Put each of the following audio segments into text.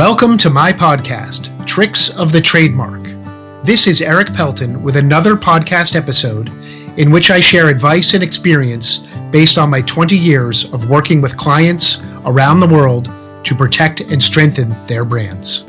Welcome to my podcast, Tricks of the Trademark. This is Erik Pelton with another podcast episode in which I share advice and experience based on my 20 years of working with clients around the world to protect and strengthen their brands.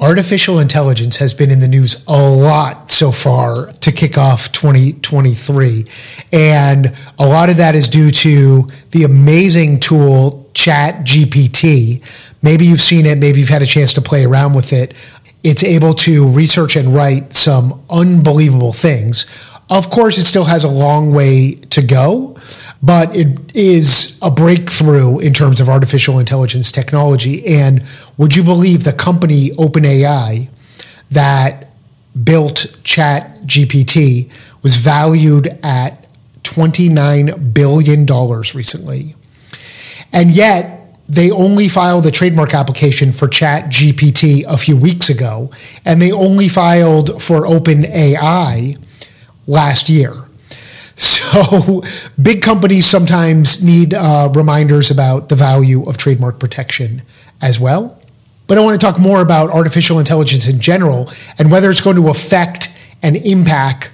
Artificial intelligence has been in the news a lot so far to kick off 2023. And a lot of that is due to the amazing tool Chat GPT. Maybe you've seen it, maybe you've had a chance to play around with it. It's able to research and write some unbelievable things. Of course, it still has a long way to go, but it is a breakthrough in terms of artificial intelligence technology. And would you believe the company OpenAI that built Chat GPT was valued at $29 billion recently? And yet, they only filed a trademark application for Chat GPT a few weeks ago, and they only filed for OpenAI last year. So, big companies sometimes need uh, reminders about the value of trademark protection as well. But I want to talk more about artificial intelligence in general and whether it's going to affect and impact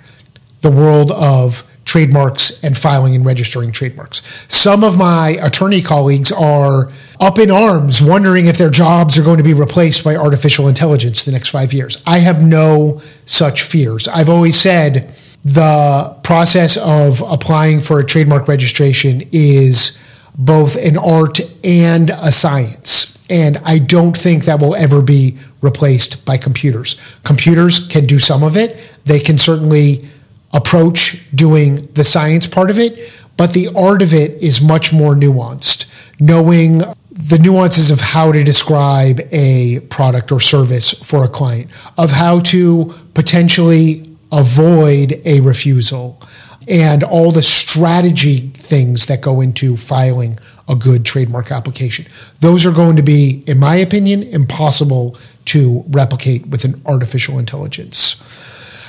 the world of trademarks and filing and registering trademarks. Some of my attorney colleagues are up in arms, wondering if their jobs are going to be replaced by artificial intelligence the next five years. I have no such fears. I've always said, the process of applying for a trademark registration is both an art and a science. And I don't think that will ever be replaced by computers. Computers can do some of it. They can certainly approach doing the science part of it, but the art of it is much more nuanced. Knowing the nuances of how to describe a product or service for a client, of how to potentially avoid a refusal, and all the strategy things that go into filing a good trademark application. Those are going to be, in my opinion, impossible to replicate with an artificial intelligence.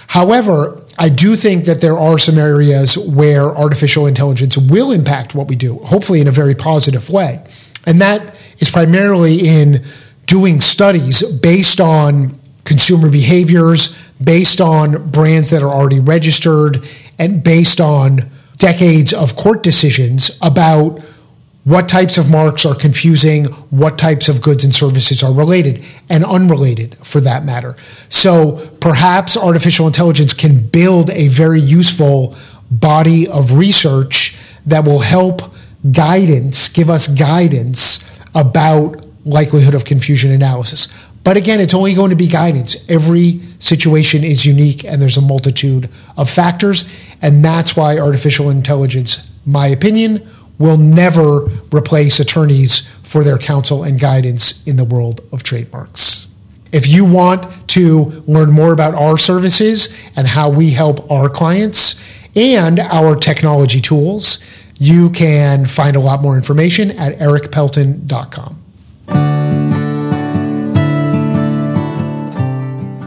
However, I do think that there are some areas where artificial intelligence will impact what we do, hopefully in a very positive way. And that is primarily in doing studies based on consumer behaviors, based on brands that are already registered and based on decades of court decisions about what types of marks are confusing, what types of goods and services are related and unrelated for that matter. So perhaps artificial intelligence can build a very useful body of research that will help guidance, give us guidance about likelihood of confusion analysis. But again, it's only going to be guidance. Every situation is unique and there's a multitude of factors. And that's why artificial intelligence, my opinion, will never replace attorneys for their counsel and guidance in the world of trademarks. If you want to learn more about our services and how we help our clients and our technology tools, you can find a lot more information at erikpelton.com.